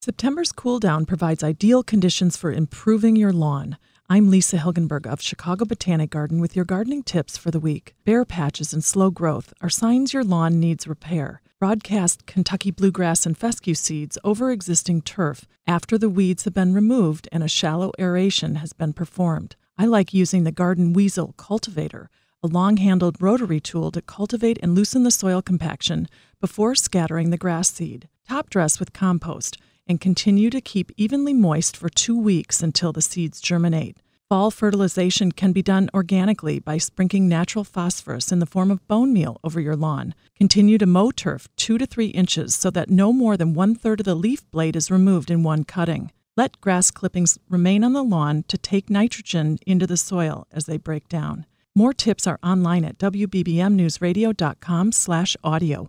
September's cool down provides ideal conditions for improving your lawn. I'm Lisa Hilgenberg of Chicago Botanic Garden with your gardening tips for the week. Bare patches and slow growth are signs your lawn needs repair. Broadcast Kentucky bluegrass and fescue seeds over existing turf after the weeds have been removed and a shallow aeration has been performed. I like using the Garden Weasel cultivator, a long handled rotary tool to cultivate and loosen the soil compaction before scattering the grass seed. Top dress with compost and continue to keep evenly moist for two weeks until the seeds germinate. Fall fertilization can be done organically by sprinkling natural phosphorus in the form of bone meal over your lawn. Continue to mow turf two to three inches so that no more than one third of the leaf blade is removed in one cutting. Let grass clippings remain on the lawn to take nitrogen into the soil as they break down. More tips are online at wbbmnewsradio.com slash audio.